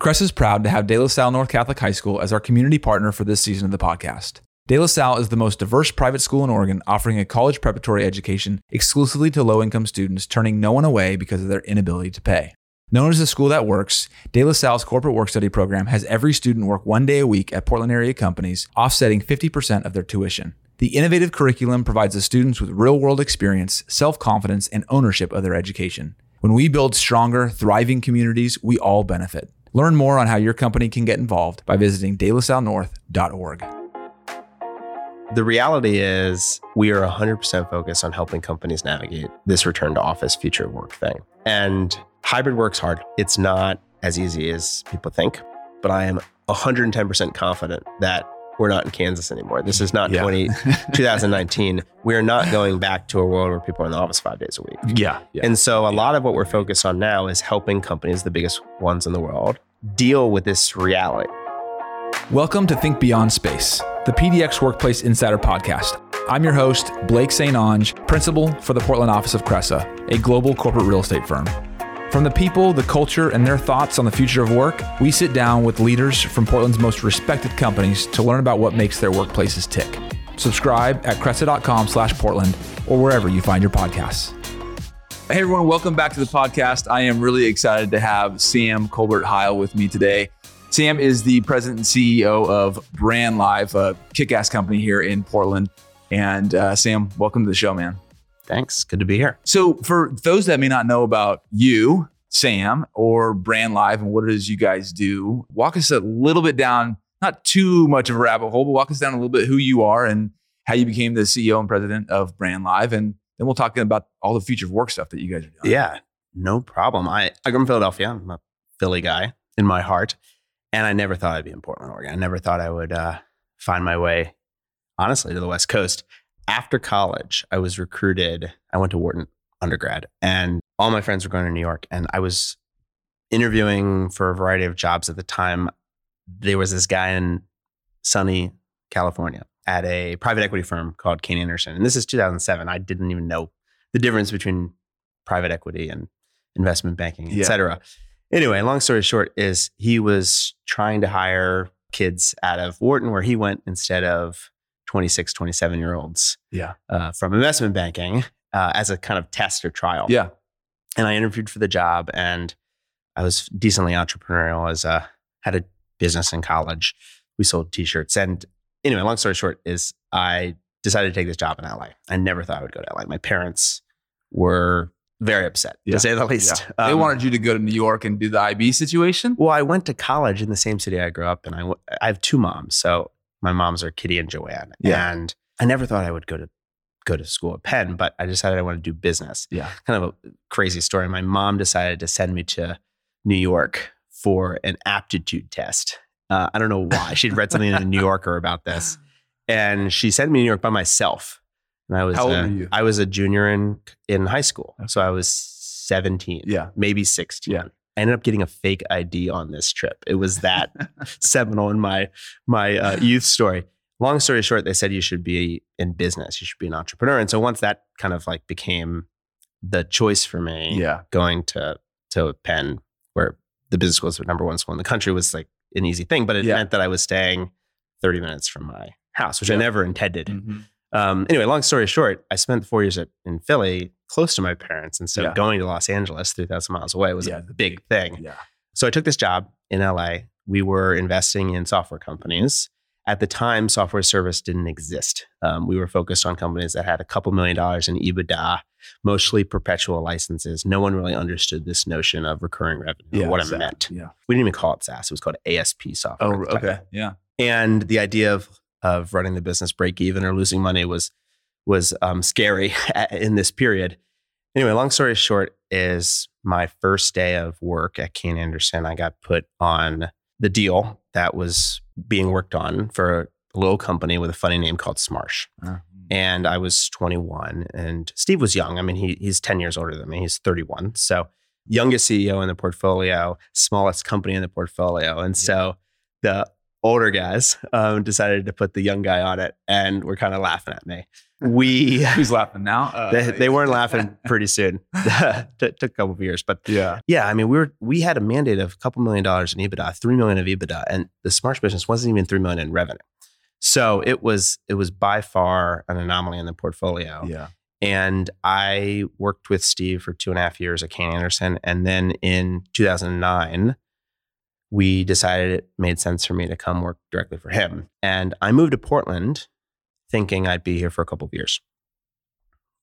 Cressa is proud to have De La Salle North Catholic High School as our community partner for this season of the podcast. De La Salle is the most diverse private school in Oregon, offering a college preparatory education exclusively to low income students, turning no one away because of their inability to pay. Known as the school that works, De La Salle's corporate work study program has every student work one day a week at Portland area companies, offsetting 50% of their tuition. The innovative curriculum provides the students with real world experience, self confidence, and ownership of their education. When we build stronger, thriving communities, we all benefit. Learn more on how your company can get involved by visiting delasallenorth.org. The reality is, we are 100% focused on helping companies navigate this return to office future work thing. And hybrid work's hard. It's not as easy as people think, but I am 110% confident that we're not in Kansas anymore. This is not Yeah. 20, 2019. We're not going back to a world where people are in the office five days a week. Yeah. yeah. And so a lot of what we're focused on now is helping companies, the biggest ones in the world, deal with this reality. Welcome to Think Beyond Space, the PDX Workplace Insider Podcast. I'm your host, Blake St. Onge, principal for the Portland office of Cressa, a global corporate real estate firm. From the people, the culture, and their thoughts on the future of work, we sit down with leaders from Portland's most respected companies to learn about what makes their workplaces tick. Subscribe at cressa.com slash Portland or wherever you find your podcasts. Hey everyone, welcome back to the podcast. I am really excited to have Sam Kolbert-Hyle with me today. Sam is the president and CEO of Brand Live, a kick-ass company here in Portland. And uh, Sam, welcome to the show, man. Thanks. Good to be here. So, for those that may not know about you, Sam, or Brand Live and what it is you guys do, walk us a little bit down, not too much of a rabbit hole, but walk us down a little bit who you are and how you became the CEO and president of Brand Live. And then we'll talk about all the future of work stuff that you guys are doing. Yeah, no problem. I, I grew up in Philadelphia. I'm a Philly guy in my heart. And I never thought I'd be in Portland, Oregon. I never thought I would uh, find my way, honestly, to the West Coast. After college, I was recruited. I went to Wharton undergrad, and all my friends were going to New York. And I was interviewing for a variety of jobs at the time. There was this guy in sunny California at a private equity firm called Kayne Anderson. And this is 2007. I didn't even know the difference between private equity and investment banking, et Yeah. cetera. Anyway, long story short is he was trying to hire kids out of Wharton where he went instead of 26, 27 year olds Yeah. uh, from investment banking uh, as a kind of test or trial. Yeah. And I interviewed for the job and I was decently entrepreneurial as a, had a business in college. We sold t-shirts. And anyway, long story short is I decided to take this job in LA. I never thought I would go to LA. My parents were very upset, Yeah. to say the least. Yeah. they Um, wanted you to go to New York and do the IB situation. well, I went to college in the same city I grew up in. I, w- I have two moms. So my moms are Kitty and Joanne. Yeah. And I never thought I would go to go to school at Penn, but I decided I wanted to do business. Yeah. Kind of a crazy story. My mom decided to send me to New York for an aptitude test. Uh, I don't know why. She'd read something in the New Yorker about this. And she sent me to New York by myself. And I was How old uh, were you? I was a junior in in high school. So I was 17 Yeah. maybe 16. Yeah. I ended up getting a fake ID on this trip. It was that seminal in my my uh, youth story. Long story short, they said you should be in business, you should be an entrepreneur. And so once that kind of like became the choice for me, Yeah. going to to Penn, where the business school is the number one school in the country, was like an easy thing. But it Yeah. meant that I was staying 30 minutes from my house, which Yeah. I never intended. Mhm. Um, anyway, long story short, I spent four years at, in Philly, close to my parents, and so Yeah. going to Los Angeles, three thousand miles away, was Yeah, a big thing. Yeah. So I took this job in LA. We were investing in software companies. At the time, software service didn't exist. Um, we were focused on companies that had a couple million dollars in EBITDA, mostly perpetual licenses. No one really understood this notion of recurring revenue, Yeah. or what it meant. Yeah. We didn't even call it SaaS. It was called ASP software. Oh, at the time okay. Yeah. and the idea of of running the business break even or losing money was was um, scary in this period. Anyway, long story short is my first day of work at Kayne Anderson, I got put on the deal that was being worked on for a little company with a funny name called Smarsh. Uh, And I was 21 and Steve was young. I mean, he, he's 10 years older than me. He's 31. So youngest CEO in the portfolio, smallest company in the portfolio. And so the older guys um, decided to put the young guy on it, and were kind of laughing at me. We Who's laughing now? Uh, they, they weren't laughing pretty soon. T- took a couple of years, but Yeah. yeah, I mean, we were we had a mandate of a couple million dollars in EBITDA, three million of EBITDA, and the Smarsh business wasn't even three million in revenue. So it was it was by far an anomaly in the portfolio. Yeah. And I worked with Steve for two and a half years at Kayne Anderson, and then in 2009, we decided it made sense for me to come work directly for him. And I moved to Portland, thinking I'd be here for a couple of years.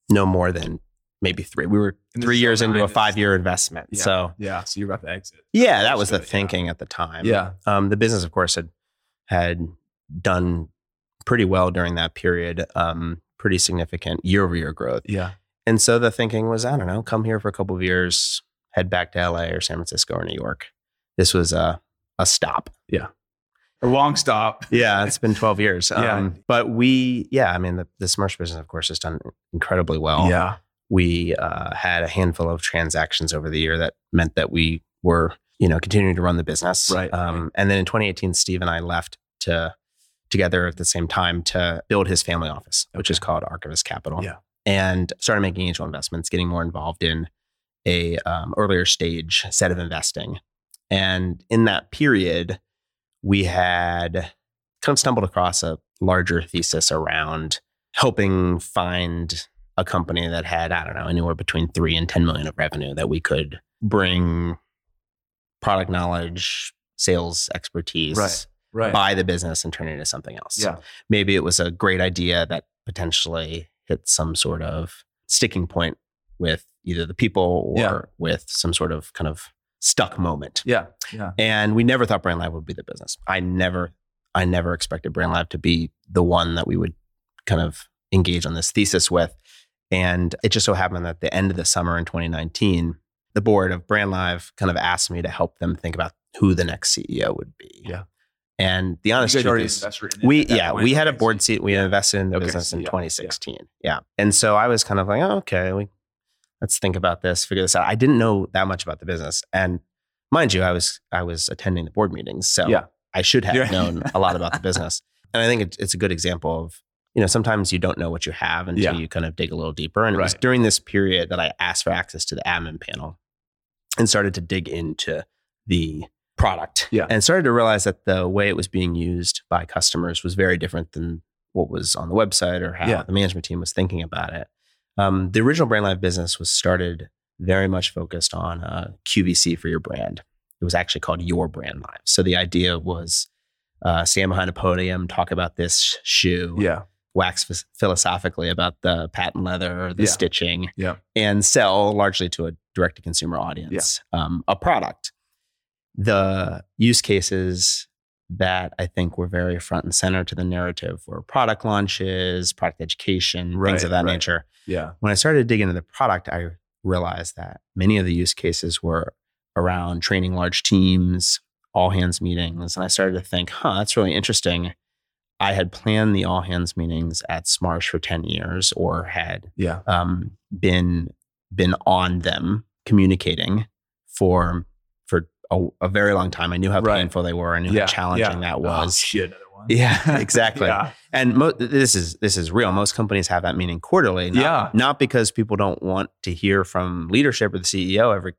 No more than maybe three. We were And three years into a five year investment. Yeah. So Yeah. So you're about to exit. yeah, that was the Understood, yeah. thinking at the time. Yeah. Um, the business, of course, had had done pretty well during that period. Um, pretty significant year over year growth. Yeah. And so the thinking was, I don't know, come here for a couple of years, head back to LA or San Francisco or New York. This was a a stop. Yeah. A long stop. Yeah, it's been 12 years. Yeah. Um, but we, yeah, I mean, the, the Smarsh business, of course, has done incredibly well. yeah. we uh, had a handful of transactions over the year that meant that we were, you know, continuing to run the business. Right, Um, and then in 2018, Steve and I left to together at the same time to build his family office, which is called Archivist Capital. Yeah. And started making angel investments, getting more involved in a um, earlier stage set of investing. And in that period, we had kind of stumbled across a larger thesis around helping find a company that had, I don't know, anywhere between three and 10 million of revenue that we could bring product knowledge, sales expertise, Right. Right. buy the business and turn it into something else. Yeah. Maybe it was a great idea that potentially hit some sort of sticking point with either the people or Yeah. with some sort of kind of stuck moment. Yeah. Yeah. And we never thought Brand Live would be the business. I never, I never expected Brand Live to be the one that we would kind of engage on this thesis with. And it just so happened that at the end of the summer in 2019, the board of Brand Live kind of asked me to help them think about who the next CEO would be. Yeah. And the honest truth is, invested in it we yeah we had a board seat. We yeah. invested in the Okay, business in yeah, 2016. Yeah. and so I was kind of like, oh, okay, we let's think about this, figure this out. I didn't know that much about the business, and mind you, I was I was attending the board meetings, so Yeah. I should have Yeah. known a lot about the business. And I think it, it's a good example of you know sometimes you don't know what you have until Yeah. you kind of dig a little deeper. And it was during this period that I asked for access to the admin panel and started to dig into the product. Yeah. And started to realize that the way it was being used by customers was very different than what was on the website or how Yeah. the management team was thinking about it. Um, the original Brand Live business was started very much focused on uh, QVC for your brand. It was actually called Your Brand Live. So the idea was uh, stand behind a podium, talk about this shoe, Yeah. wax phys- philosophically about the patent leather, the Yeah. stitching, Yeah. and sell largely to a direct to consumer audience um, a product. The use cases that I think were very front and center to the narrative were product launches, product education, Right, things of that right. nature. Yeah. When I started to dig into the product, I realized that many of the use cases were around training large teams, all hands meetings. And I started to think, huh, that's really interesting. I had planned the all hands meetings at Smarsh for 10 years or had Yeah. um, been been on them communicating for for a, a very long time. I knew how Right. painful they were. I knew Yeah. how challenging yeah. that Oh, was. shit. Yeah, exactly. yeah. And mo- this is this is real. Most companies have that meeting quarterly. Not, Yeah. not because people don't want to hear from leadership or the CEO every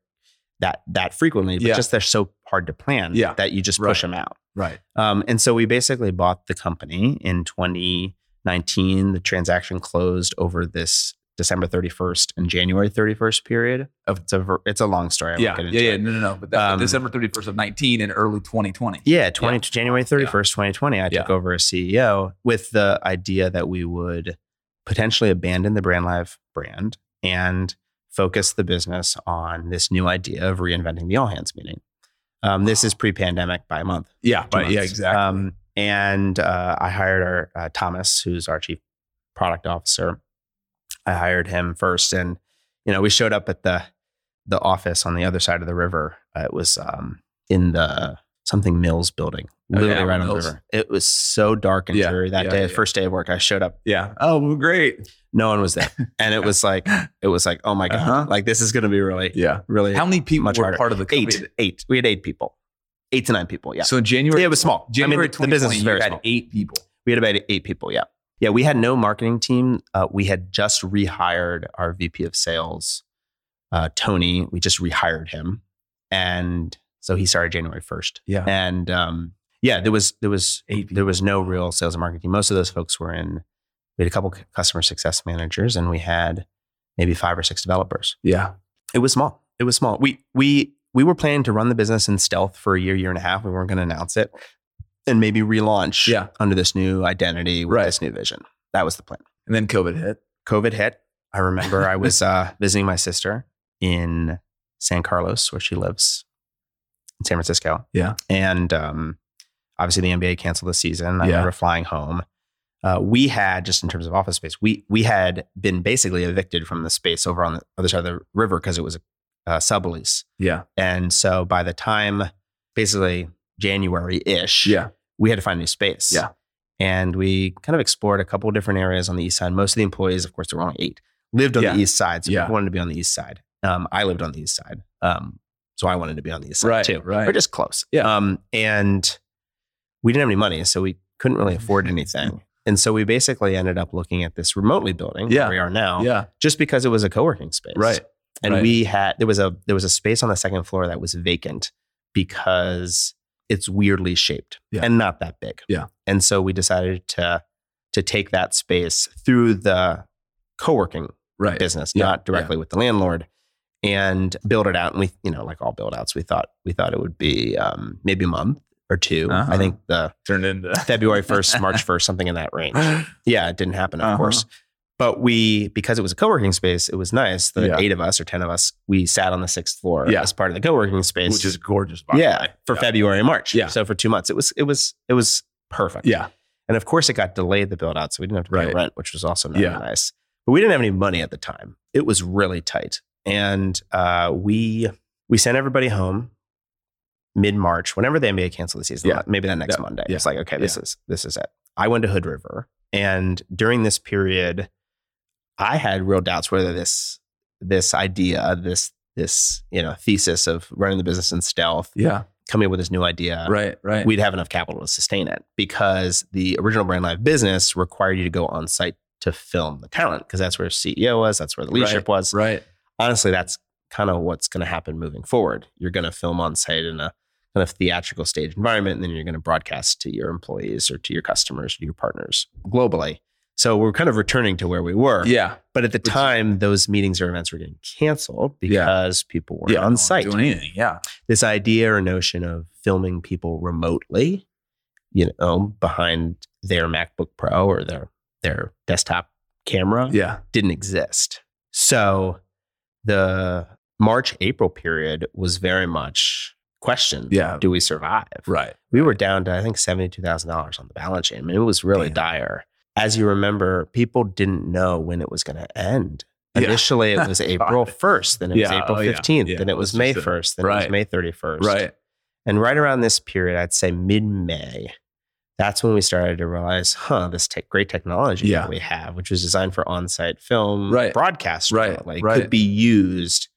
that that frequently, but Yeah. just they're so hard to plan Yeah. that you just Right. push them out. Right. Um, and so we basically bought the company in 2019. The transaction closed over this December 31st and January 31st period. It's a it's a long story. I won't Yeah. get Yeah. Yeah. it. No, no, no. But that, Um, December 31st of 19 and early 2020. Yeah, 20 January 31st, 2020, I Yeah. took over as CEO with the idea that we would potentially abandon the Brand Live brand and focus the business on this new idea of reinventing the all hands meeting. Um, this is pre-pandemic by a month. Yeah. But yeah, exactly. Um, and uh, I hired our uh, Thomas, who's our chief product officer. I hired him first, and you know we showed up at the the office on the other side of the river. Uh, it was um, in the something Mills building, Oh, literally yeah, right on the river. It was so dark and Yeah, dreary that yeah, day. First day of work, I showed up. yeah. Oh, well, great. No one was there, and it was like it was like oh my god, Uh-huh. like this is going to be really Yeah. really How many people Much were harder. part of the company? eight eight. We had eight people. eight to nine people. Yeah. So in January, Yeah, it was small. I mean, January the- the business 2020, is very you had small. eight people. We had about eight people. Yeah. Yeah. We had no marketing team. Uh, we had just rehired our VP of sales, uh, Tony. We just rehired him. And so he started January 1st. Yeah. And um, yeah, there was, there was, there was no real sales and marketing. Most of those folks were in, we had a couple customer success managers and we had maybe five or six developers. Yeah. It was small. It was small. We, we, we were planning to run the business in stealth for a year, year and a half. We weren't going to announce it and maybe relaunch Yeah. under this new identity with Right. this new vision. That was the plan. And then COVID hit. COVID hit. I remember I was uh, visiting my sister in San Carlos, where she lives in San Francisco. Yeah. And um, obviously the NBA canceled the season. I Yeah. remember flying home. Uh, we had just in terms of office space, we we had been basically evicted from the space over on the other side of the river because it was a, a sublease. Yeah. And so by the time basically January ish, Yeah. We had to find a new space. Yeah. And we kind of explored a couple of different areas on the east side. Most of the employees, of course, there were only eight, lived on Yeah. the east side. So Yeah. people wanted to be on the east side. Um, I lived on the east side. Um, so I wanted to be on the east side Right. too. Right. Or just close. Yeah. Um, and we didn't have any money, so we couldn't really afford anything. And so we basically ended up looking at this remotely building Yeah. where we are now, Yeah. just because it was a co-working space. Right. And Right. we had there was a there was a space on the second floor that was vacant because it's weirdly shaped Yeah. and not that big. Yeah. And so we decided to to take that space through the co-working Right. business, Yeah. not directly with the landlord, and build it out. And we, you know, like all build outs, we thought we thought it would be um, maybe a month or 2 Uh-huh. I think the Turned into February first, March first, something in that range. Yeah, it didn't happen, of Uh-huh. course. But we, because it was a co-working space, it was nice. The Yeah. eight of us or ten of us, we sat on the sixth floor Yeah. as part of the co-working space, which is gorgeous. by the yeah, way. for. February and March. Yeah. So for two months, it was it was it was perfect. Yeah. And of course, it got delayed the build out, so we didn't have to pay Right. rent, which was also not Yeah. nice. But we didn't have any money at the time. It was really tight, and uh, we we sent everybody home mid March, whenever the NBA canceled the season. Yeah. Maybe that next Yeah. Monday. It's like okay, this is this is it. I went to Hood River, and during this period, I had real doubts whether this this idea, this this you know thesis of running the business in stealth, Yeah. coming up with this new idea, Right. Right. we'd have enough capital to sustain it because the original brand live business required you to go on site to film the talent because that's where CEO was, that's where the leadership was. right. Honestly, that's kind of what's going to happen moving forward. You're going to film on site in a kind of theatrical stage environment, and then you're going to broadcast to your employees or to your customers, to your partners globally. So we're kind of returning to where we were. Yeah. But at the time, those meetings or events were getting canceled Yeah. because people were yeah. on site Doing anything. Yeah. this idea or notion of filming people remotely, you know, behind their MacBook Pro or their their desktop camera Yeah. didn't exist. So the March April period was very much question. Yeah. Do we survive? Right. We were down to I think seventy two thousand dollars on the balance sheet. I mean, it was really Damn. dire. As you remember, people didn't know when it was going to end. Yeah. Initially, it was April first, then it was Yeah. April Oh, yeah. fifteenth, Yeah. then it was was May first, then it was May thirty first. Right. And right around this period, I'd say mid May, that's when we started to realize, huh, this tech great technology Yeah. that we have, which was designed for on site film Right. broadcast, Right. remotely, Right. could be used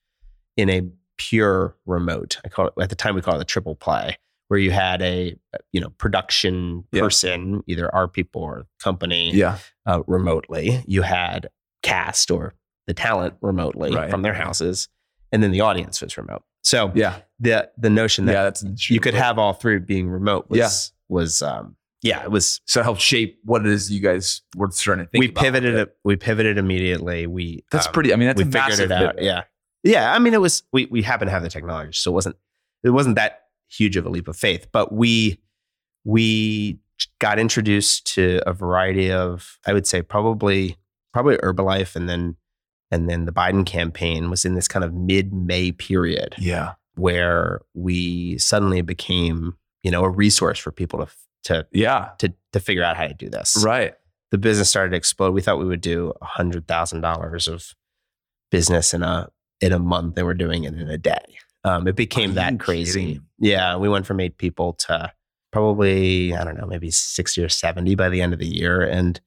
in a pure remote. I call it at the time we call it the triple play, where you had a you know production Yeah. person, either our people or company, Yeah. uh, remotely. You had cast or the talent remotely Right. from their houses, and then the audience was remote. So Yeah. the the notion that Yeah. That's you could have all three being remote was Yeah. was um yeah it was so it helped shape what it is you guys were starting to think. we about. pivoted it we pivoted immediately we That's um, pretty. I mean, that's we a figured it out yeah yeah I mean it was we we happen to have the technology so it wasn't it wasn't that huge of a leap of faith but we we got introduced to a variety of I would say probably probably Herbalife and then and then the Biden campaign was in this kind of mid May period Yeah. where we suddenly became, you know, a resource for people to to Yeah. to to figure out how to do this. Right. The business started to explode. We thought we would do a hundred thousand dollars of business in a in a month, and we're doing it in a day. Um, it became that crazy. kidding? Yeah, we went from eight people to probably I don't know, maybe sixty or seventy by the end of the year, and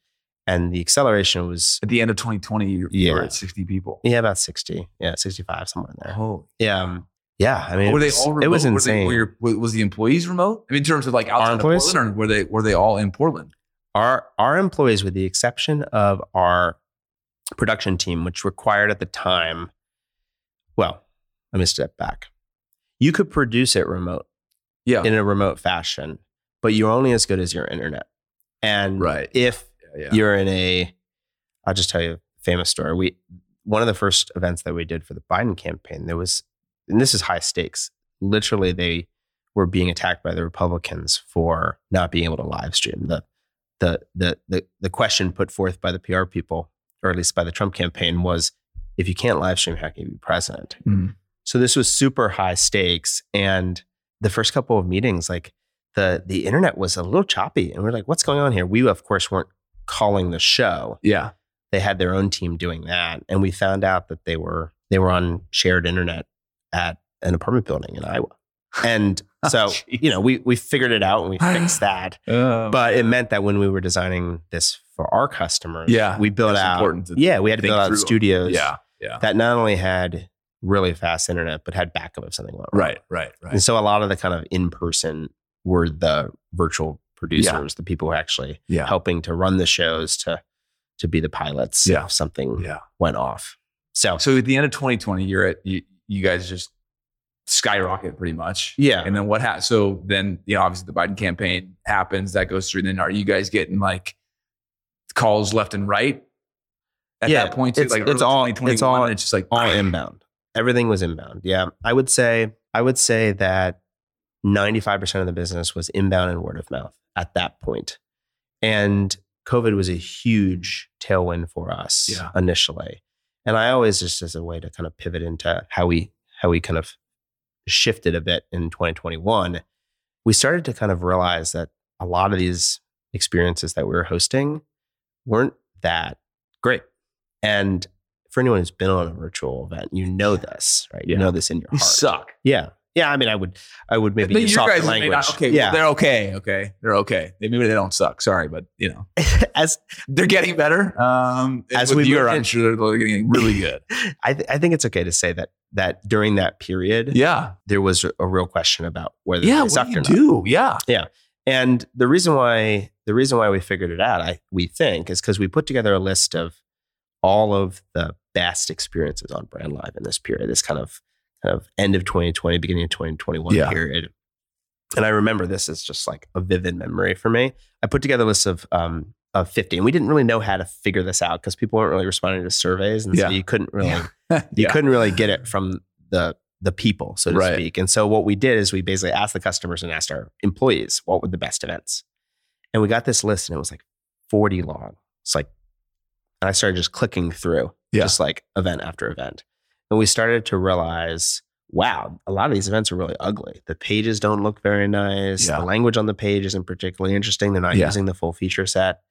and the acceleration was At the end of 2020, you you Yeah. were at 60 people. yeah about sixty, yeah, sixty five somewhere in there. Holy. Yeah. Um, Yeah, I mean, were they was, all remote? it was Were they- insane. were your- was the employees remote? I mean, in terms of like outside of employees? Portland, or were they were they all in Portland? our our employees, with the exception of our production team, which required at the time, well, let me step back. You could produce it remote Yeah, in a remote fashion, but you're only as good as your internet. And Right. if yeah. you're in a, I'll just tell you a famous story. We one of the first events that we did for the Biden campaign, there was, and this is high stakes. Literally, they were being attacked by the Republicans for not being able to live stream. The the the the the question put forth by the PR people, or at least by the Trump campaign, was if you can't live stream, how can you be president? Mm. So this was super high stakes. And the first couple of meetings, like the the internet was a little choppy. And we're like, what's going on here? We of course weren't calling the show. yeah, They had their own team doing that. And we found out that they were they were on shared internet at an apartment building in Iowa. And so, Jeez. you know, we we figured it out and we fixed that. Um, But it meant that when we were designing this for our customers, Yeah, we built out important yeah, we had to build out studios yeah, yeah, that not only had really fast internet, but had backup if something went wrong. right, right, right. And so a lot of the kind of in person were the virtual producers, the people who actually Yeah, helping to run the shows to to be the pilots Yeah. if something yeah. went off. So, So at the end of 2020, you're at you, you guys just skyrocket pretty much. yeah. And then what happened? So then, you know, obviously the Biden campaign happens, that goes through. And then are you guys getting like calls left and right at Yeah, that point? Too? it's- like it's all- 2021, it's all- and it's just like all inbound. Everything was inbound. Yeah. I would say I would say that 95% of the business was inbound and word of mouth at that point. And COVID was a huge tailwind for us Yeah. initially. And I always just as a way to kind of pivot into how we how we kind of shifted a bit in 2021, we started to kind of realize that a lot of these experiences that we were hosting weren't that great. And for anyone who's been on a virtual event, you know this, right? You know this in your heart. you suck. Yeah. Yeah. I mean, I would, I would maybe use softer language. not- okay, yeah. well, they're okay. Okay, they're okay. They, maybe they don't suck. Sorry, but you know As they're getting better. Um, As with we moved I'm sure they're getting really good. I, th- I think it's okay to say that that during that period, yeah, there was a, a real question about whether yeah. they What sucked do or you not. do? Yeah, And the reason why the reason why we figured it out, I we think, is because we put together a list of all of the best experiences on Brand Live in this period, this kind of kind of end of 2020, beginning of 2021 Yeah. period. And I remember this is just like a vivid memory for me. I put together a list of um of 50, and we didn't really know how to figure this out because people weren't really responding to surveys, and Yeah. so you couldn't really Yeah. you couldn't really get it from the the people, so to Right. speak. And so what we did is we basically asked the customers and asked our employees what were the best events. And we got this list and it was like 40 long. It's like and I started just clicking through Yeah. just like event after event. And we started to realize, wow, a lot of these events are really ugly. The pages don't look very nice. Yeah. The language on the page isn't particularly interesting. They're not Yeah. using the full feature set.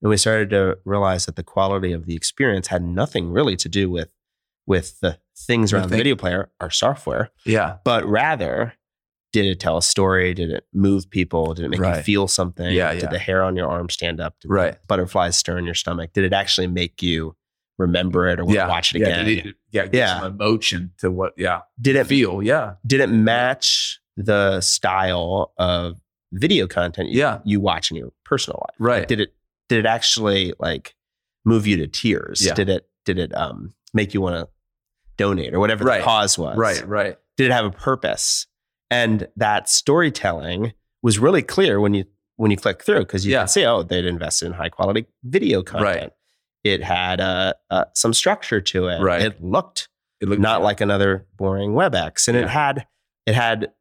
And we started to realize that the quality of the experience had nothing really to do with with the things around the video player, our software, yeah. but rather did it tell a story? Did it move people? Did it make you feel something? Yeah, Did yeah. the hair on your arm stand up? Did Right. butterflies stir in your stomach? Did it actually make you remember it or yeah. watch it yeah. again? Did it, yeah. Get Yeah. Some emotion to what? Yeah. did it Feel. Yeah. did it match the style of video content you, Yeah. you watch in your personal life? Right. Did it did it actually like move you to tears? Yeah. Did it did it um make you want to donate or whatever Right. the cause was? Right. Right. Did it have a purpose? And that storytelling was really clear when you when you click through because you Yeah. can see oh they'd invested in high quality video content. It had uh, uh, some structure to it. Right. It looked It looked not like another boring WebEx, and Yeah. it had it had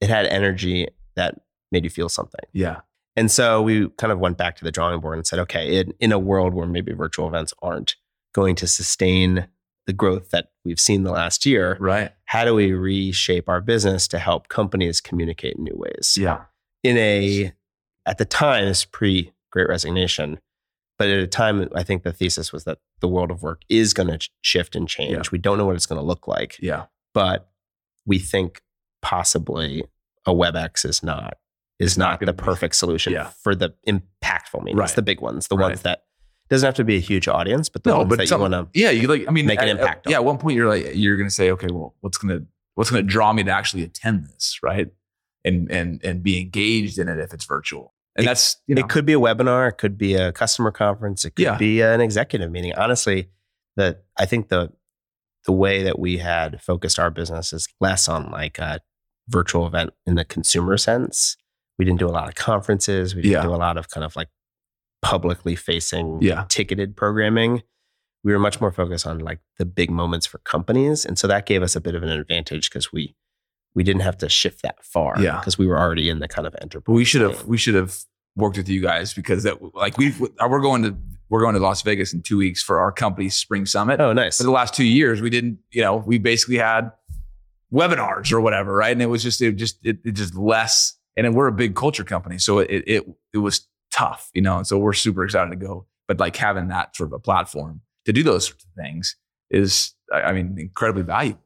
it had energy that made you feel something. Yeah. And so we kind of went back to the drawing board and said, okay, in, in a world where maybe virtual events aren't going to sustain the growth that we've seen the last year, Right. how do we reshape our business to help companies communicate in new ways? Yeah. In a at the time, this pre Great Resignation, but at a time, I think the thesis was that the world of work is going to shift and change. Yeah. We don't know what it's going to look like Yeah. but we think possibly a WebEx is not is not not, the perfect solution Yeah. for the impactful meetings, Right. the big ones, the Right. ones that doesn't have to be a huge audience, but the No, ones but that you want to. Yeah. You like. I mean, Make an at- at- impact on Yeah. At one point, you're like, you're going to say, okay, well, what's going to what's going to draw me to actually attend this, right? And and and be engaged in it if it's virtual. And It- that's you know It could be a webinar, it could be a customer conference, it could Yeah. be an executive meeting. Honestly, that I think the the way that we had focused our business is less on like a virtual event in the consumer sense. We didn't do a lot of conferences. We didn't Yeah. do a lot of kind of like publicly facing Yeah. ticketed programming. We were much more focused on like the big moments for companies. And so that gave us a bit of an advantage because we we didn't have to shift that far Yeah. because we were already in the kind of enterprise. We should have we should have worked with you guys because that like we uh, we're going to we're going to Las Vegas in two weeks for our company's spring summit. Oh, nice. For the last two years, we didn't you know we basically had webinars or whatever, right? And it was just it just it, it just less. And then we're a big culture company, so it it it was tough, you know. And so we're super excited to go. But like having that sort of a platform to do those sorts of things is, I mean, incredibly valuable.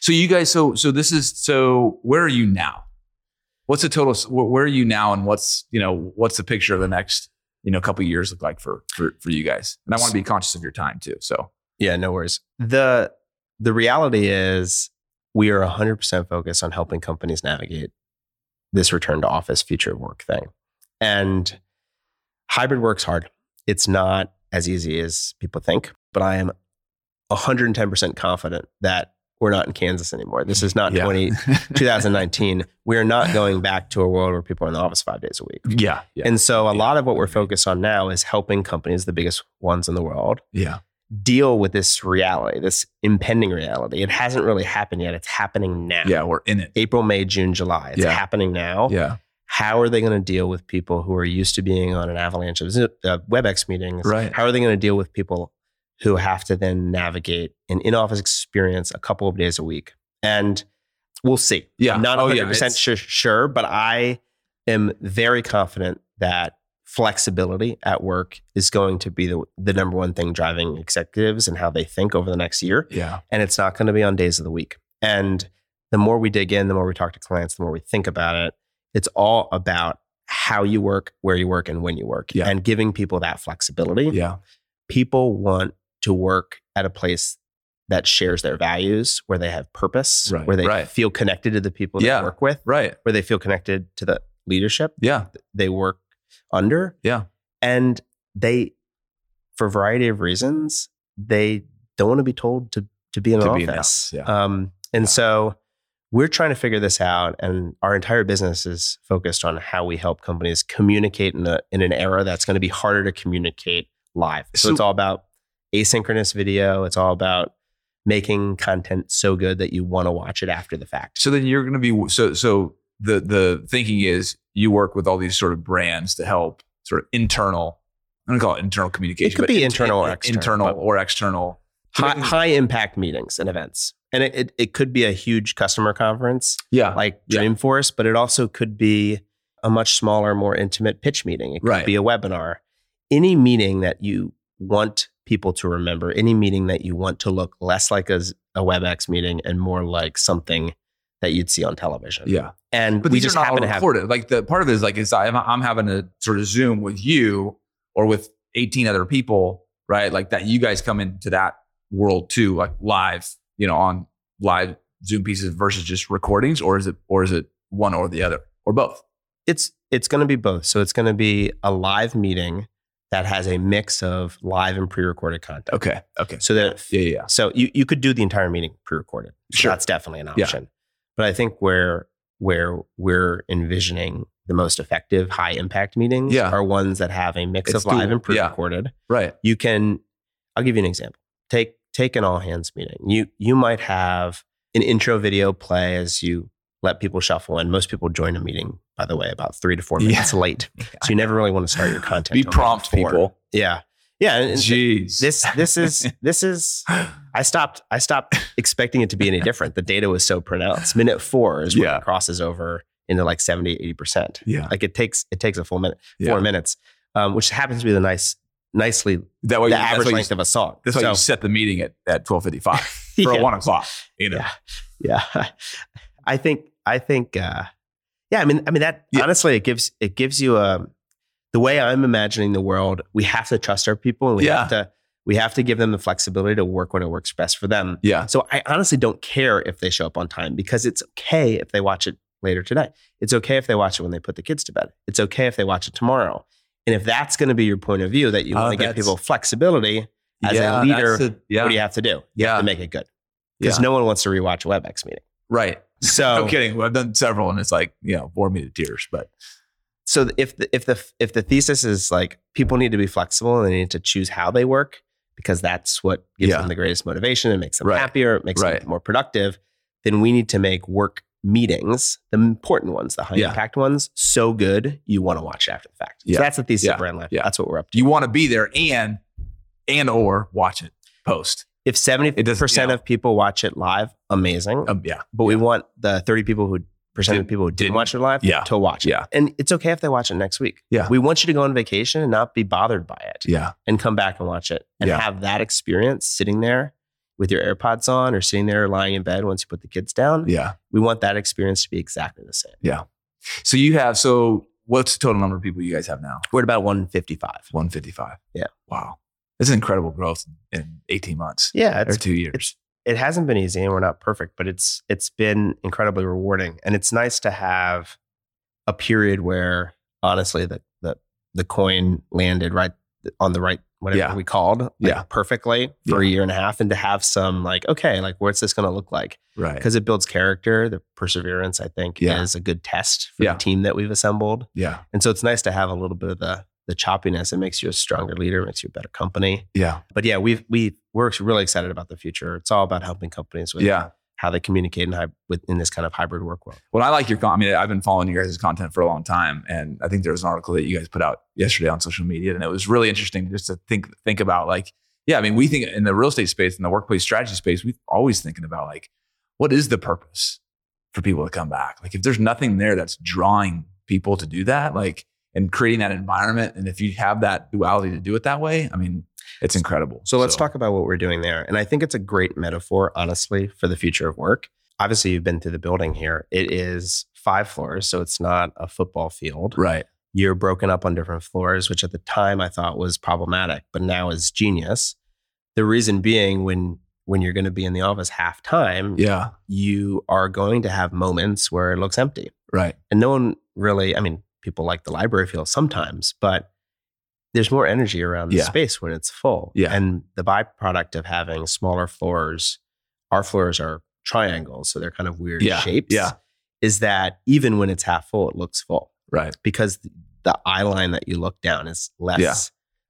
So you guys, so so this is so where are you now? What's the total? Where are you now, and what's you know what's the picture of the next you know couple years look like for for for you guys? And I want to be conscious of your time too. So Yeah, no worries. The the reality is we are 100% focused on helping companies navigate this return to office future work thing. And hybrid work's hard. It's not as easy as people think, but I am 110% confident that we're not in Kansas anymore. This is not Yeah. 20, 2019. We are not going back to a world where people are in the office five days a week. yeah, yeah, And so a Yeah. lot of what we're focused on now is helping companies, the biggest ones in the world, yeah, deal with this reality, this impending reality. It hasn't really happened yet. It's happening now. yeah. We're in it. April, May, June, July. It's Yeah. happening now. Yeah, How are they going to deal with people who are used to being on an avalanche of uh, WebEx meetings? Right. How are they going to deal with people who have to then navigate an in office experience a couple of days a week? And we'll see. Yeah. I'm not Oh, 100% yeah, it's- sure, sure, but I am very confident that flexibility at work is going to be the, the number one thing driving executives and how they think over the next year. yeah, And it's not going to be on days of the week. And the more we dig in, the more we talk to clients, the more we think about it. It's all about how you work, where you work, and when you work, Yeah. and giving people that flexibility. yeah, People want to work at a place that shares their values, where they have purpose, Right, where they right. feel connected to the people Yeah. they work with, right. where they feel connected to the leadership Yeah, they work under. Yeah. And they, for a variety of reasons, they don't want to be told to to be in an To office. be the yeah. Um, and Yeah. so we're trying to figure this out, and our entire business is focused on how we help companies communicate in a in an era that's going to be harder to communicate live. So, So- it's all about asynchronous video. It's all about making content so good that you want to watch it after the fact. So then you're going to be so so the the thinking is you work with all these sort of brands to help sort of internal. I'm going to call it internal communication. It could be int- internal or external, internal or external. high, high impact meetings and events. And it, it, it could be a huge customer conference Yeah, like Yeah. Dreamforce, but it also could be a much smaller, more intimate pitch meeting. It could Right. be a webinar. Any meeting that you want people to remember, any meeting that you want to look less like a WebEx meeting and more like something that you'd see on television. yeah. And But we these just are not happen to have. Like the part of it is like is I'm, I'm having a sort of Zoom with you or with 18 other people, right? Like that. You guys come into that world too, like live, you know, on live Zoom pieces versus just recordings, or is it or is it one or the other or both? it's it's going to be both. So it's going to be a live meeting that has a mix of live and pre-recorded content. Okay. Okay. So that Yeah. Yeah. yeah. So you, you could do the entire meeting pre-recorded. So Sure. That's definitely an option. Yeah. But I think where where we're envisioning the most effective high impact meetings Yeah. are ones that have a mix It's of live and pre-recorded. Right. You can I'll give you an example. Take take an all hands meeting. You you might have an intro video play as you let people shuffle in. Most people join a meeting, by the way, about three to four Yeah. minutes late. So you never really want to start your content. Be prompt, people. Yeah. Yeah. and- and Jeez. this this is this is I stopped I stopped expecting it to be any different. The data was so pronounced. Minute four is when Yeah. it crosses over into like 70, 80%. yeah. Like it takes it takes a full minute, Yeah. four minutes, um, which happens to be the nice, nicely That way, the you, that's average why you, length of a song. that's why So, you set the meeting at at 12:55 for yeah, a one o'clock. You know. yeah. yeah. I think I think uh yeah, I mean I mean that Yeah. honestly it gives it gives you a the way I'm imagining the world, we have to trust our people and we Yeah. have to We have to give them the flexibility to work when it works best for them. Yeah. So I honestly don't care if they show up on time because it's okay if they watch it later today. It's okay if they watch it when they put the kids to bed. It's okay if they watch it tomorrow. And if that's going to be your point of view, that you Oh, want to give people flexibility, as a leader, a- yeah. what do you have to do? You Yeah. have to make it good because Yeah. no one wants to rewatch a WebEx meeting. Right. So I'm kidding. Well, I've done several, and it's like you know, bore me to tears. But so if the, if the if the thesis is like people need to be flexible and they need to choose how they work because that's what gives Yeah. them the greatest motivation and makes them Right. happier, it makes Right. them more productive, then we need to make work meetings, the important ones, the high Yeah. impact ones, so good you want to watch it after the fact. Yeah. So that's the thesis Yeah. of Brand Live. Yeah. That's what we're up to. you want to be there and and or watch it post. If seventy It doesn't- percent yeah. of people watch it live, amazing. Um, yeah. but we want the thirty people who percent of people who didn't, didn't- watch it live Yeah. to watch it. Yeah. And it's okay if they watch it next week. Yeah. We want you to go on vacation and not be bothered by it. Yeah. and come back and watch it and Yeah. have that experience sitting there with your AirPods on or sitting there lying in bed once you put the kids down. Yeah. We want that experience to be exactly the same. Yeah. So you have so what's the total number of people you guys have now? We're at about 155. 155. Yeah. Wow. That's incredible growth in 18 months Yeah, or two years. it's it hasn't been easy and we're not perfect, but it's it's been incredibly rewarding. And it's nice to have a period where honestly the the the coin landed right on the right whatever Yeah. we called like, Yeah. perfectly for a year and a half and to have some like okay like what's this going to look like right. because it builds character. The perseverance, I think, Yeah. is a good test for Yeah. the team that we've assembled. Yeah. And so it's nice to have a little bit of the the choppiness. It makes you a stronger leader, makes you a better company. Yeah. But yeah, we've we we're really excited about the future. It's all about helping companies with Yeah. how they communicate in, with, in this kind of hybrid work world. Well, I like your con- I mean, I've been following you guys' content for a long time, and I think there was an article that you guys put out yesterday on social media, and it was really interesting just to think think about like, yeah, I mean, we think in the real estate space, in the workplace strategy space, we're always thinking about like, what is the purpose for people to come back? Like, if there's nothing there that's drawing people to do that, like, and creating that environment, and if you have that duality to do it that way, I mean, it's incredible. So let's talk about what we're doing there. And I think it's a great metaphor, honestly, for the future of work. Obviously, you've been through the building here. It is five floors, so it's not a football field. right. you're broken up on different floors, which at the time I thought was problematic, but now is genius. The reason being when when you're going to be in the office half time, Yeah. you are going to have moments where it looks empty. Right. And no one really, I mean, people like the library feel sometimes, but there's more energy around the Yeah. space when it's full. Yeah. And the byproduct of having smaller floors, our floors are triangles, so they're kind of weird Yeah. shapes. Yeah. Is that even when it's half full, it looks full Right. because the eye line that you look down is less Yeah.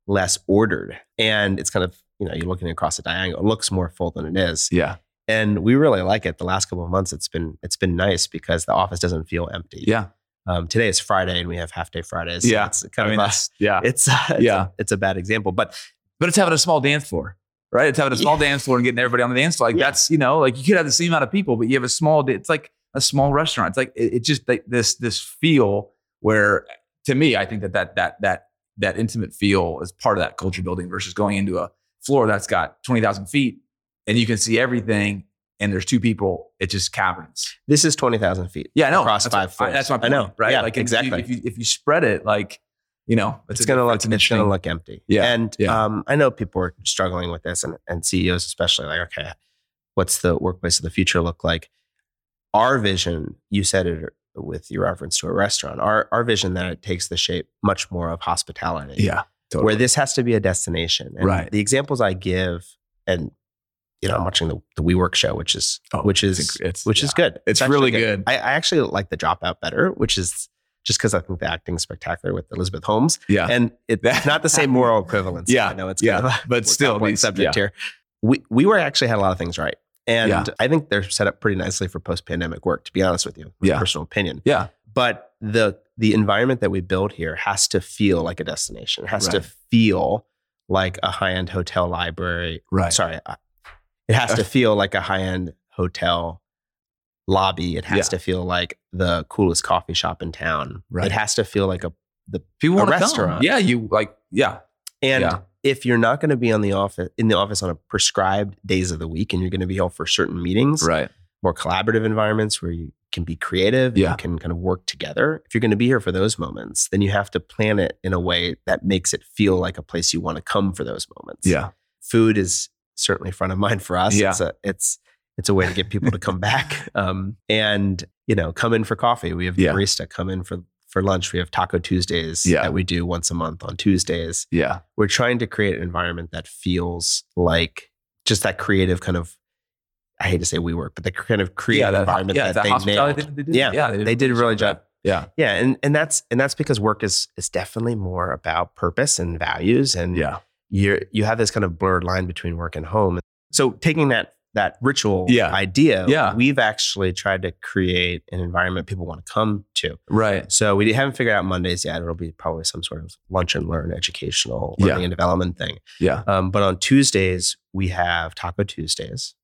less ordered and it's kind of you know you're looking across a diagonal it looks more full than it is Yeah. and we really like it the last couple of months it's been it's been nice because the office doesn't feel empty Yeah. Um, today is friday and we have half day fridays so Yeah. it's kind I mean, of a, yeah. it's uh, it's, Yeah. a, it's a bad example but but it's having a small dance floor, right? It's having a small dance floor and getting everybody on the dance floor. Like Yeah. that's, you know, like you could have the same amount of people, but you have a small, it's like a small restaurant. It's like, it, it just like this, this feel where to me, I think that that, that, that, that intimate feel is part of that culture building versus going into a floor that's got 20,000 feet and you can see everything and there's two people, it's just caverns. this is 20000 feet Yeah, I know. Across that's five floors. That's my I know. right? Yeah, like if you- exactly. If you, if you spread it, like, you know, it's, a going to look it's it's, going to look empty. Yeah, and yeah. Um, I know people are struggling with this, and, and CEOs especially. Like, okay, what's the workplace of the future look like? Our vision, you said it with your reference to a restaurant. Our our vision that it takes the shape much more of hospitality. Yeah. Totally. where this has to be a destination. And Right. The examples I give, and you know, I'm watching the the WeWork show, which is Oh, which is it's- which is good. It's actually really good. I, I actually like the dropout better, which is just because I think the acting is spectacular with Elizabeth Holmes, yeah. and it's not the same moral equivalence. Yeah, I know it's yeah, kind of but still, these- subject yeah. here. We we were actually had a lot of things right, and Yeah. I think they're set up pretty nicely for post pandemic work. To be honest with you, my Yeah. personal opinion Yeah. but the the environment that we build here has to feel like a destination. It has to feel like a high end hotel library. Right. Sorry, it has to feel like a high end hotel lobby. It has Yeah. to feel like the coolest coffee shop in town. Right. It has to feel like a the People a restaurant. Come. Yeah. You like, yeah. and Yeah. if you're not going to be on the office in the office on a prescribed days of the week, and you're going to be held for certain meetings, Right. more collaborative environments where you can be creative, Yeah. you can kind of work together. If you're going to be here for those moments, then you have to plan it in a way that makes it feel like a place you want to come for those moments. Yeah. food is certainly front of mind for us. Yeah. It's a it's it's a way to get people to come back. Um, and you know, come in for coffee. We have Yeah. barista come in for for lunch. We have Taco Tuesdays Yeah. that we do once a month on Tuesdays. Yeah. We're trying to create an environment that feels like just that creative kind of. I hate to say WeWork, but the kind of creative that, environment yeah, that, that they nailed. they did. Yeah, yeah, they did a really job. Yeah. Yeah, and and that's and that's because work is is definitely more about purpose and values, and Yeah. You you have this kind of blurred line between work and home. So taking that that ritual Yeah. idea, Yeah. we've actually tried to create an environment people want to come to. Right. So we haven't figured out Mondays yet. It'll be probably some sort of lunch and learn, educational Yeah. learning and development thing. Yeah. Um, but on Tuesdays we have Taco Tuesdays,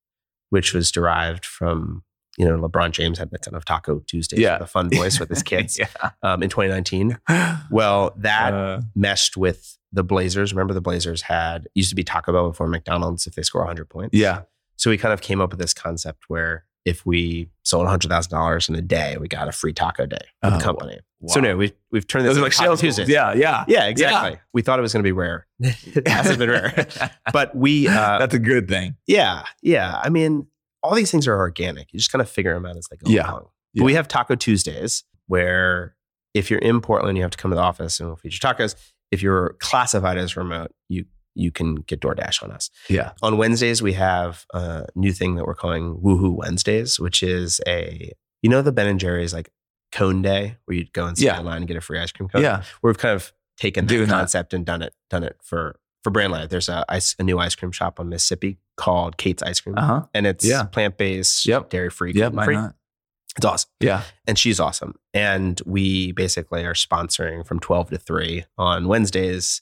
which was derived from you know LeBron James had that kind of Taco Tuesdays, Yeah. a fun voice with his kids yeah. um, in 2019. Well, that Uh, meshed with the Blazers. Remember, the Blazers had used to be Taco Bell before McDonald's if they score 100 points. yeah. So we kind of came up with this concept where if we sold $100,000 in a day, we got a free taco day Oh, the company. So wow. no, we've we've turned this Those into like sales Tuesdays. Yeah. Yeah. Yeah, exactly. We thought it was going to be rare. it hasn't been rare. But we, uh, That's a good thing. yeah, yeah. I mean, all these things are organic. You just kind of figure them out as they go Yeah. along. Yeah. We have Taco Tuesdays where if you're in Portland, you have to come to the office and we'll feature tacos. If you're classified as remote, you you can get DoorDash on us. Yeah. On Wednesdays, we have a new thing that we're calling Woohoo Wednesdays, which is a you know the Ben and Jerry's like cone day where you'd go and stand Yeah. in line and get a free ice cream cone. Yeah. We've kind of taken that Doing that. concept and done it done it for for Brand Live. There's a ice a new ice cream shop on Mississippi called Kate's Ice Cream Uh huh. and it's Yeah. plant based, Yep. dairy free, Why free. not? It's awesome, Yeah. and she's awesome. And we basically are sponsoring from twelve to three on Wednesdays.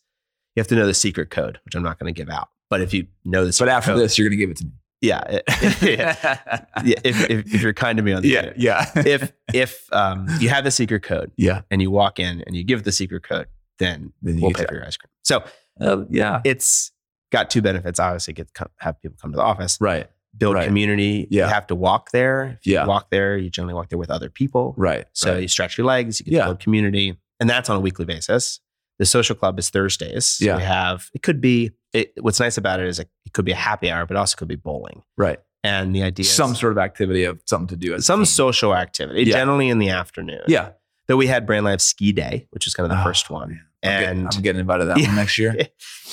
You have to know the secret code, which I'm not going to give out. But if you know this, But after code, this, you're gonna give it to me. yeah, it- yeah, yeah, if, if, if you're kind to me on the Yeah. Yeah. if if um, you have the secret code yeah. and you walk in and you give the secret code, then Then we'll pay for your ice cream. So Uh, yeah. it's got two benefits. Obviously, get to come, have people come to the office, Right. build Right. community. Yeah. You have to walk there. If you Yeah. walk there, you generally walk there with other people. Right. So right. you stretch your legs, you get Yeah. to build community, and that's on a weekly basis. The social club is Thursdays. So Yeah. we have it could be. It, what's nice about it is it, it could be a happy hour, but also could be bowling. right. And the idea Some is sort of activity of something to do. as some social activity, Yeah. generally in the afternoon. Yeah. Though we had Brand Live Ski Day, which is kind of the Oh, first one. man. I'm getting, And I'm getting invited to that Yeah. one next year.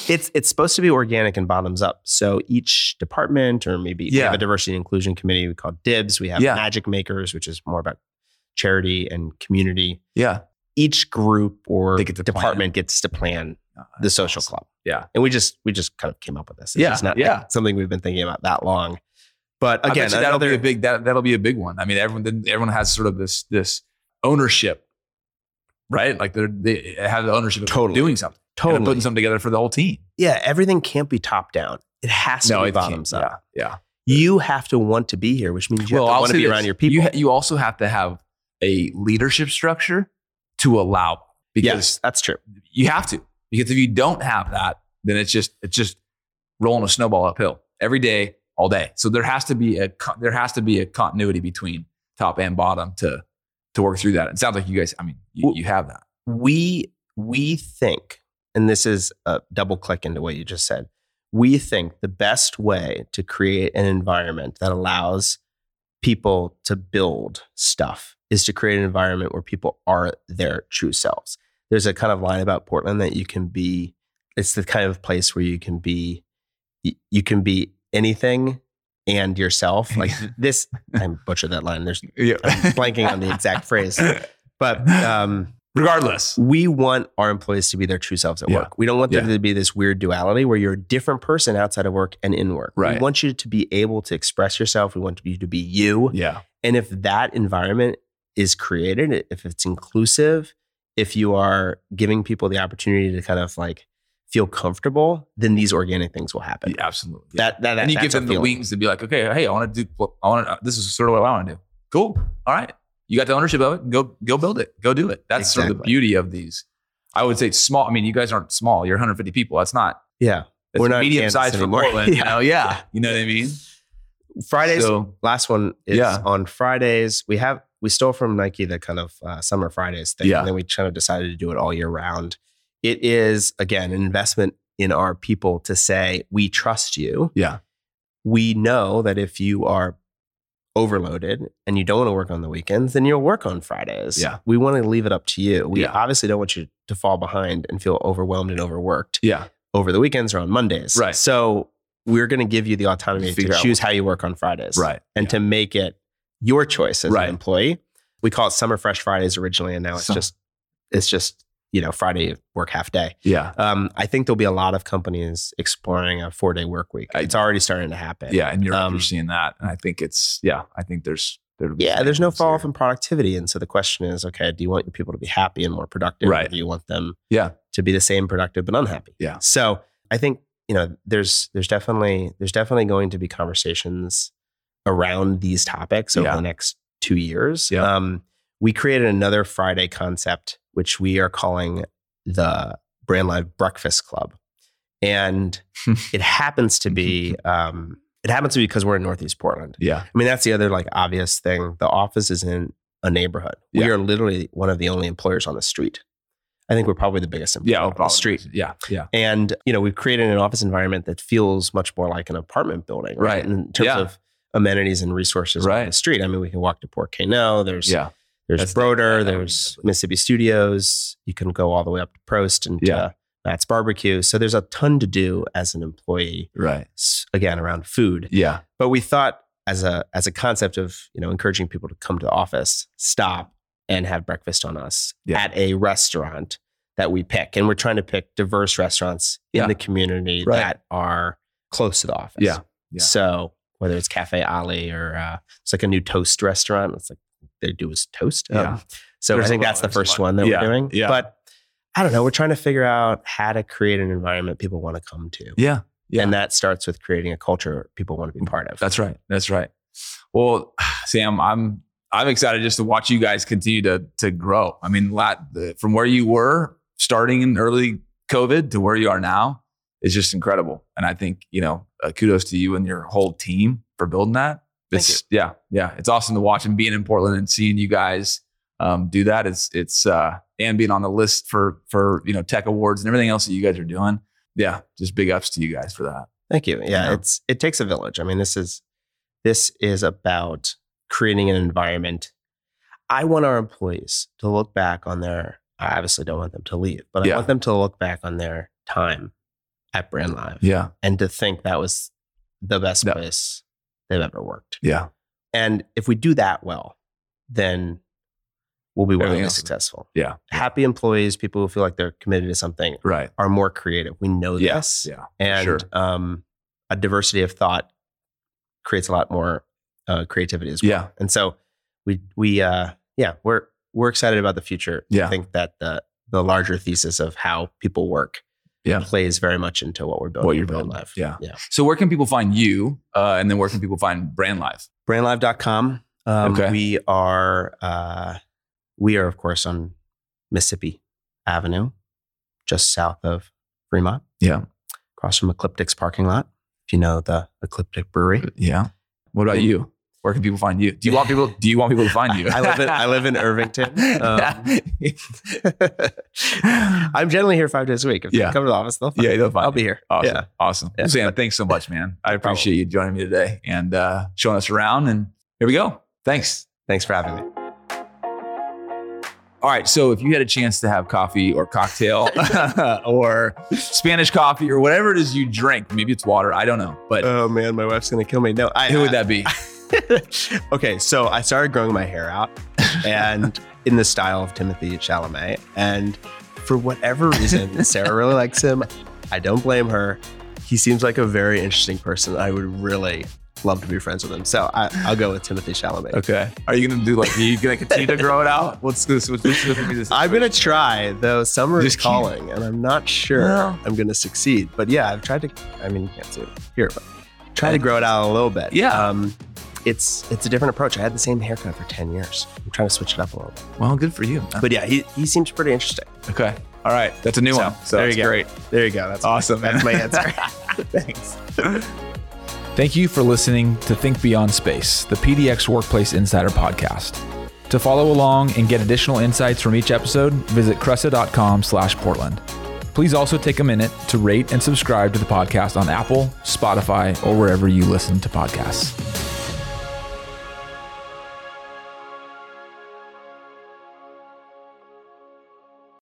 It's it's supposed to be organic and bottoms up. So each department, or maybe we have a diversity and inclusion committee we call DIBS. We have Yeah. Magic Makers, which is more about charity and community. Yeah. Each group or get to plan. department gets to plan Oh, the social awesome. club. Yeah. And we just we just kind of came up with this. It's Yeah, not yeah. like, something we've been thinking about that long. But again, you that'll be a big that that'll be a big one. I mean, everyone everyone has sort of this this ownership, right? Like they're, they have the ownership of Totally. doing something, Totally putting something together for the whole team. yeah, everything can't be top down. It has to be it can't. bottoms up. Yeah, You have to want to be here, which means you yeah. have to want to be this. around your people. You ha- you also have to have a leadership structure to allow because yes, that's true. you have to because if you don't have that, then it's just it's just rolling a snowball uphill every day, all day. So there has to be a there has to be a continuity between top and bottom to to work through that. It sounds like you guys. I mean, you, you have that. we we think and this is a double click into what you just said we think the best way to create an environment that allows people to build stuff is to create an environment where people are their true selves there's a kind of line about portland that you can be it's the kind of place where you can be you can be anything and yourself like this i butchered that line there's Yeah. I'm blanking on the exact phrase. but um Regardless, we want our employees to be their true selves at Yeah. work. We don't want there Yeah. to be this weird duality where you're a different person outside of work and in work. Right. We want you to be able to express yourself. We want you to be you. yeah, And if that environment is created, if it's inclusive, if you are giving people the opportunity to kind of like feel comfortable, then these organic things will happen. yeah, absolutely. That, that, and you give them the feeling. wings to be like, okay, hey, I want to do. I want to. This is sort of what I want to do. Cool. All right. You got the ownership of it. Go go build it. Go do it. That's sort of the beauty of these. I would say small. I mean, you guys aren't small. You're 150 people. That's not. Yeah. That's We're not medium sized for. Portland. You Yeah. know, yeah. You know what I mean? Fridays, So last one is Yeah. on Fridays. We have we stole from Nike the kind of uh, summer Fridays thing, Yeah. and then we kind of decided to do it all year round. It is again an investment in our people to say, we trust you. Yeah. We know that if you are overloaded and you don't want to work on the weekends, then you'll work on Fridays. Yeah. We want to leave it up to you. We Yeah. obviously don't want you to fall behind and feel overwhelmed and overworked Yeah. over the weekends or on Mondays. Right. So we're going to give you the autonomy to choose how you work on Fridays. Right. And to make it your choice as Right. an employee. We call it Summer Fresh Fridays originally, and now it's just it's just you know Friday work half day. Yeah. Um, I think there'll be a lot of companies exploring a four day work week. It's already starting to happen. Yeah. And you're, Um, you're seeing that. And I think it's, yeah, I think there's, there'll be Yeah, there's no fall off in productivity. And so the question is, okay, do you want your people to be happy and more productive? Right. Or do you want them Yeah. to be the same productive but unhappy? Yeah. So I think, you know, there's there's definitely there's definitely going to be conversations around these topics over Yeah. the next two years. Yeah. Um, we created another Friday concept, which we are calling the Brand Live Breakfast Club. And it happens to be um, it happens to be because we're in Northeast Portland. Yeah. I mean, that's the other like obvious thing. The office is in a neighborhood. We Yeah. are literally one of the only employers on the street. I think we're probably the biggest employer Yeah. on the street. Yeah. Yeah. And you know, we've created an office environment that feels much more like an apartment building, Right. In terms Yeah. of amenities and resources Right. on the street. I mean, we can walk to Por Qué No. There's Yeah. There's That's- Broder. yeah, that would be there's. Mississippi Studios. You can go all the way up to Prost and Yeah. to Matt's Barbecue. So there's a ton to do as an employee. Right. Again, around food Yeah. but we thought as a as a concept of you know encouraging people to come to the office stop and have breakfast on us Yeah. at a restaurant that we pick and we're trying to pick diverse restaurants Yeah. in the community Right. that are close to the office Yeah. Yeah. so whether it's cafe ali or uh, it's like a new toast restaurant it's like they do is toast Um, Yeah. so There's i think that's the first one that Yeah. we're doing Yeah. but i don't know we're trying to figure out how to create an environment people want to come to Yeah. Yeah. and that starts with creating a culture people want to be part of That's right. That's right. Well, Sam, I'm I'm excited just to watch you guys continue to to grow. I mean, the, from where you were starting in early COVID to where you are now is just incredible. And I think you know, uh, kudos to you and your whole team for building that. It's yeah, yeah. It's awesome to watch and being in Portland and seeing you guys um, do that. It's it's uh, and being on the list for for you know tech awards and everything else that you guys are doing. Yeah, just big ups to you guys for that. Thank you. Yeah, Yeah. it's it takes a village. I mean, this is this is about creating an environment. I want our employees to look back on their. I obviously don't want them to leave, but Yeah. I want them to look back on their time at Brand Live Yeah, and to think that was the best Yeah. place they've ever worked. yeah, And if we do that well, then we'll be wildly successful. yeah. Happy employees, people who feel like they're committed to something, Right. are more creative. We know Yeah. this Yeah. and sure. um, a diversity of thought creates a lot more uh, creativity as well. Yeah. And so we we uh, yeah we're we're excited about the future. Yeah. I think that the the larger thesis of how people work Yeah. plays very much into what we're building. What you're building. Live. Yeah. yeah. So where can people find you? Uh, and then where can people find Brand Live? Brandlive.com. Um, Okay. We are uh, we are of course on Mississippi Avenue, just south of Fremont. Yeah. across from Ecliptic's parking lot. If you know the Ecliptic Brewery. Yeah. What about you? Where can people find you? Do you want people? Do you want people to find you? I live in I live in Irvington. Um, I'm generally here five days a week. If Yeah. they come to the office, they'll find yeah, they'll find I'll you. be here. Awesome. Yeah. Awesome. Yeah. Sam, thanks so much, man. I appreciate you joining me today and uh, showing us around. And here we go. Thanks. Thanks for having me. All right. So if you had a chance to have coffee or cocktail or Spanish coffee or whatever it is you drink, maybe it's water. I don't know. But Oh man, my wife's gonna kill me. No, I, who would that be? okay, so I started growing my hair out and in the style of Timothée Chalamet. And for whatever reason, Sarah really likes him. I don't blame her. He seems like a very interesting person. I would really love to be friends with him. So I, I'll go with Timothée Chalamet. Okay. Are you going to do like, are you going to continue to grow it out? What's this? What's this? This I'm gonna try, though summer is Just keep- calling, and I'm not sure Well- I'm gonna succeed. But yeah, I've tried to. I mean, you can't see it here, but try to grow it out a little bit. Yeah. um, it's it's a different approach. I had the same haircut for ten years. I'm trying to switch it up a little. bit. Well, good for you. But yeah, he he seems pretty interesting. Okay. All right. That's a new So, one. So there that's you go. great. There you go. That's Awesome. That's my answer. Thanks. Thank you for listening to Think Beyond Space, the PDX Workplace Insider podcast. To follow along and get additional insights from each episode, visit cressa.com slash Portland. Please also take a minute to rate and subscribe to the podcast on Apple, Spotify, or wherever you listen to podcasts.